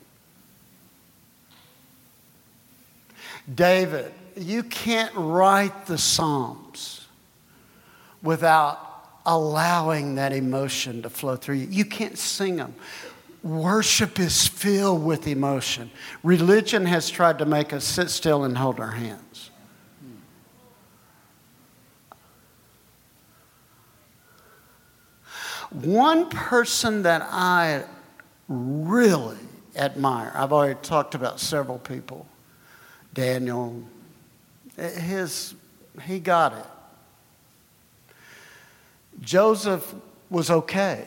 David, you can't write the Psalms without allowing that emotion to flow through you. You can't sing them. Worship is filled with emotion. Religion has tried to make us sit still and hold our hands. One person that I really admire, I've already talked about several people. Daniel, his, he got it. Joseph was okay.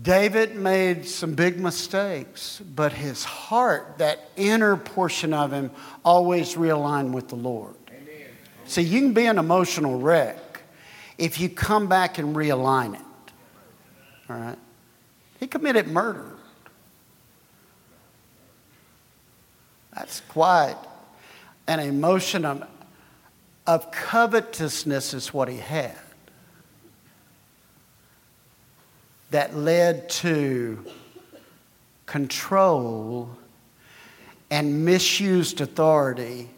David made some big mistakes, but his heart, that inner portion of him, always realigned with the Lord. See, you can be an emotional wreck if you come back and realign it. All right? He committed murder. That's quite an emotion of, of covetousness, is what he had. That led to control and misused authority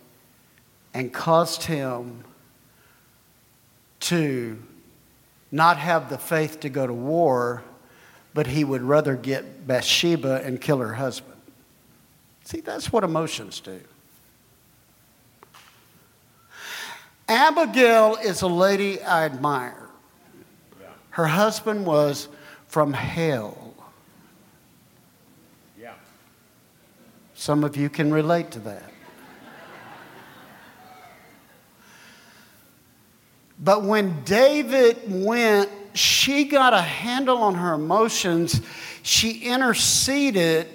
and caused him to not have the faith to go to war, but he would rather get Bathsheba and kill her husband. See, that's what emotions do. Abigail is a lady I admire. Her husband was from hell. Yeah. Some of you can relate to that. But when David went, she got a handle on her emotions. She interceded,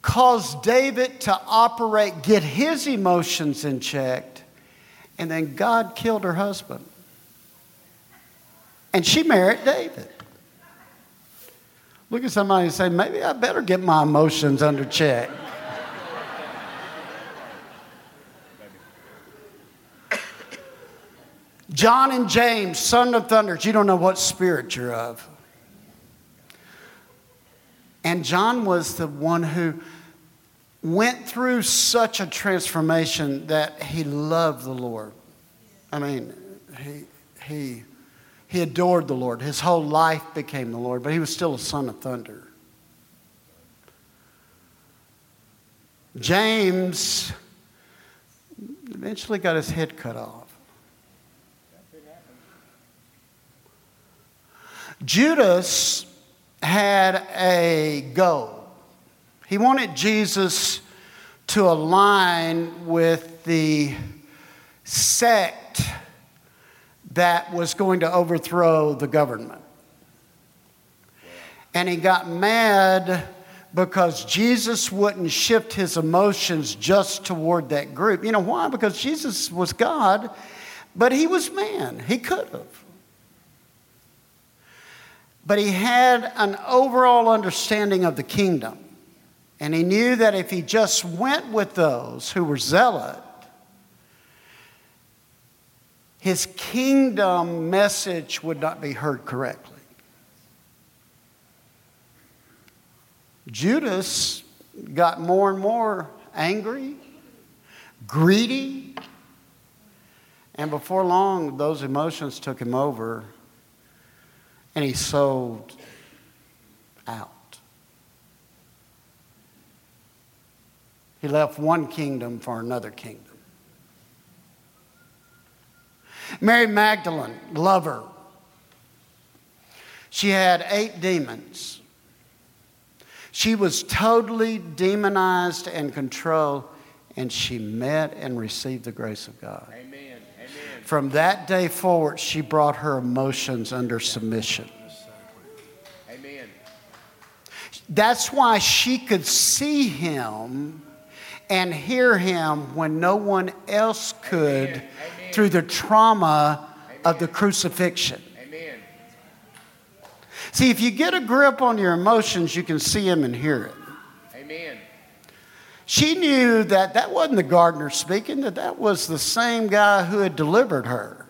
caused David to operate, get his emotions in check, and then God killed her husband. And she married David. Look at somebody and say, maybe I better get my emotions under check. John and James, son of thunders, you don't know what spirit you're of. And John was the one who went through such a transformation that he loved the Lord. I mean, he, he, he adored the Lord. His whole life became the Lord, but he was still a son of thunder. James eventually got his head cut off. Judas had a goal. He wanted Jesus to align with the sect that was going to overthrow the government. And he got mad because Jesus wouldn't shift his emotions just toward that group. You know why? Because Jesus was God, but he was man. He could have. But he had an overall understanding of the kingdom. And he knew that if he just went with those who were zealot, his kingdom message would not be heard correctly. Judas got more and more angry, greedy, and before long, those emotions took him over and he sold out. He left one kingdom for another kingdom. Mary Magdalene, lover. She had eight demons. She was totally demonized and controlled, and she met and received the grace of God. Amen. Amen. From that day forward, she brought her emotions under submission. Amen. That's why she could see him and hear him when no one else could Amen. Through the trauma of the crucifixion. Amen. See, if you get a grip on your emotions, you can see him and hear it. Amen. She knew that that wasn't the gardener speaking, that that was the same guy who had delivered her.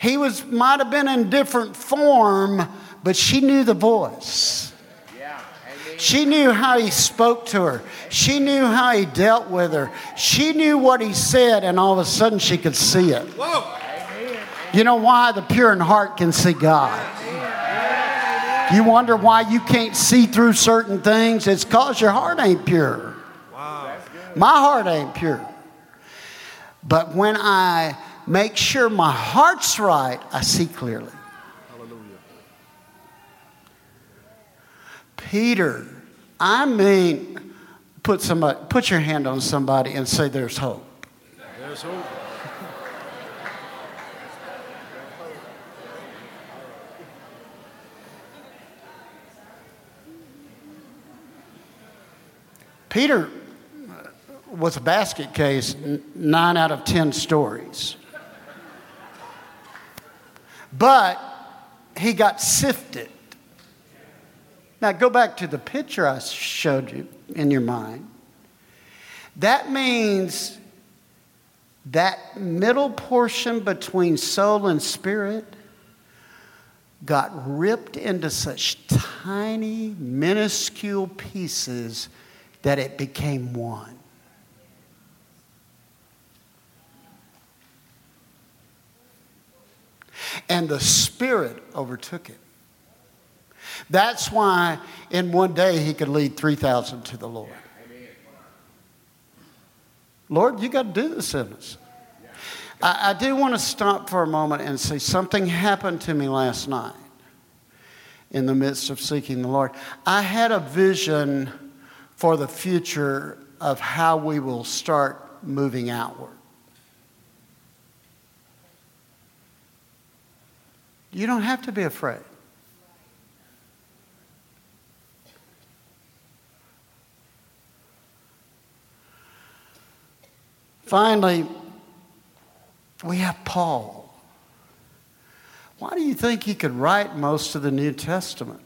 He was might have been in different form, but she knew the voice. She knew how he spoke to her. She knew how he dealt with her. She knew what he said, and all of a sudden she could see it. You know why? The pure in heart can see God. You wonder why you can't see through certain things? It's because your heart ain't pure. My heart ain't pure. But when I make sure my heart's right, I see clearly. Peter, I mean, put somebody, uh, put your hand on somebody and say, "There's hope." There's hope. Peter uh, was a basket case, nine out of ten stories. But he got sifted. Now go back to the picture I showed you in your mind. That means that middle portion between soul and spirit got ripped into such tiny, minuscule pieces that it became one. And the Spirit overtook him. That's why in one day he could lead 3,000 to the Lord. Lord, you got to do this in us. I, I do want to stop for a moment and say something happened to me last night in the midst of seeking the Lord. I had a vision for the future of how we will start moving outward. You don't have to be afraid. Finally, we have Paul. Why do you think he could write most of the New Testament?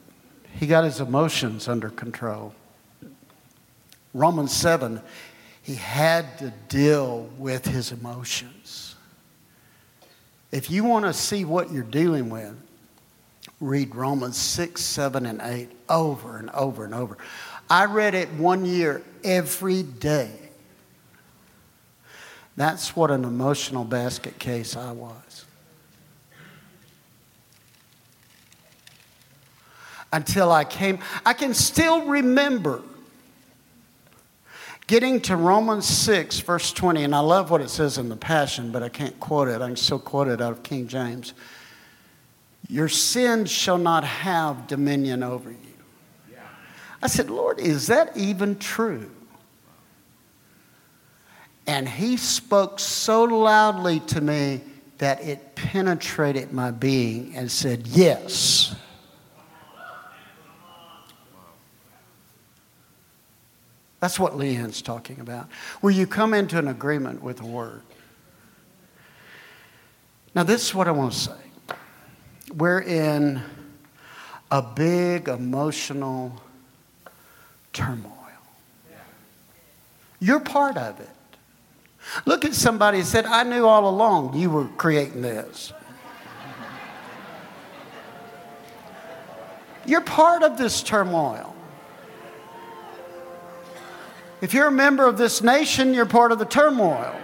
He got his emotions under control. Romans 7, he had to deal with his emotions. If you want to see what you're dealing with, read Romans 6, 7, and 8 over and over and over. I read it one year every day. That's what an emotional basket case I was. Until I came, I can still remember getting to Romans 6, verse 20, and I love what it says in the Passion, but I can't quote it. I can still quote it out of King James. Your sins shall not have dominion over you. I said, Lord, is that even true? And he spoke so loudly to me that it penetrated my being and said, Yes. That's what Leanne's talking about, where you come into an agreement with the word. Now, this is what I want to say. We're in a big emotional turmoil. You're part of it. Look at somebody and said, I knew all along you were creating this. You're part of this turmoil. If you're a member of this nation, you're part of the turmoil.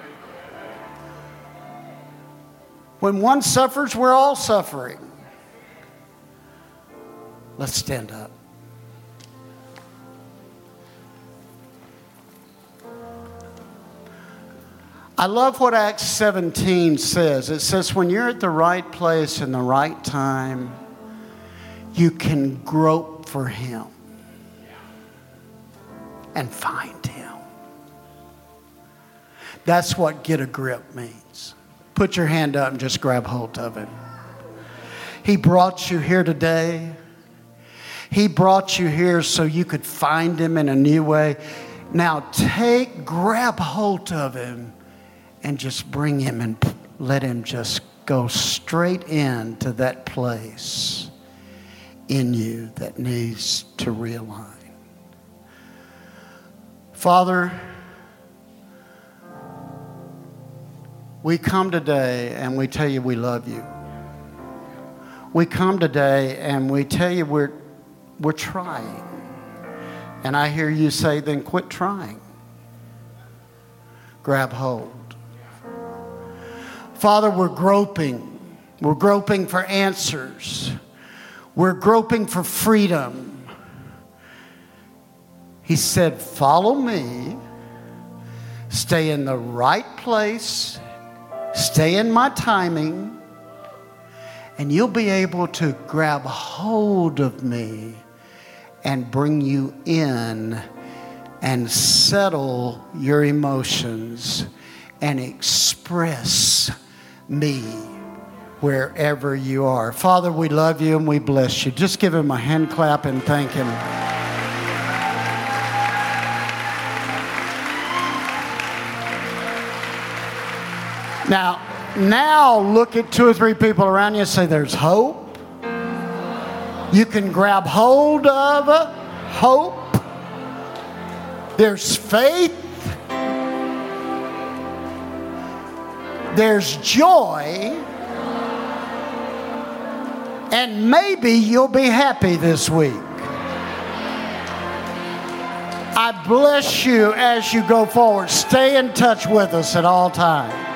When one suffers, we're all suffering. Let's stand up. I love what Acts 17 says. It says, when you're at the right place in the right time, you can grope for Him and find Him. That's what get a grip means. Put your hand up and just grab hold of Him. He brought you here today. He brought you here so you could find Him in a new way. Now take, grab hold of Him and just bring him and let him just go straight into that place in you that needs to realign. Father, we come today and we tell you we love you. We come today and we tell you we're, we're trying. And I hear you say, then quit trying. Grab hold. Father, we're groping. We're groping for answers. We're groping for freedom. He said, Follow me, stay in the right place, stay in my timing, and you'll be able to grab hold of me and bring you in and settle your emotions and express me wherever you are. Father, we love you and we bless you. Just give him a hand clap and thank him. Now, now look at two or three people around you and say, There's hope. You can grab hold of hope. There's faith. There's joy, and maybe you'll be happy this week. I bless you as you go forward. Stay in touch with us at all times.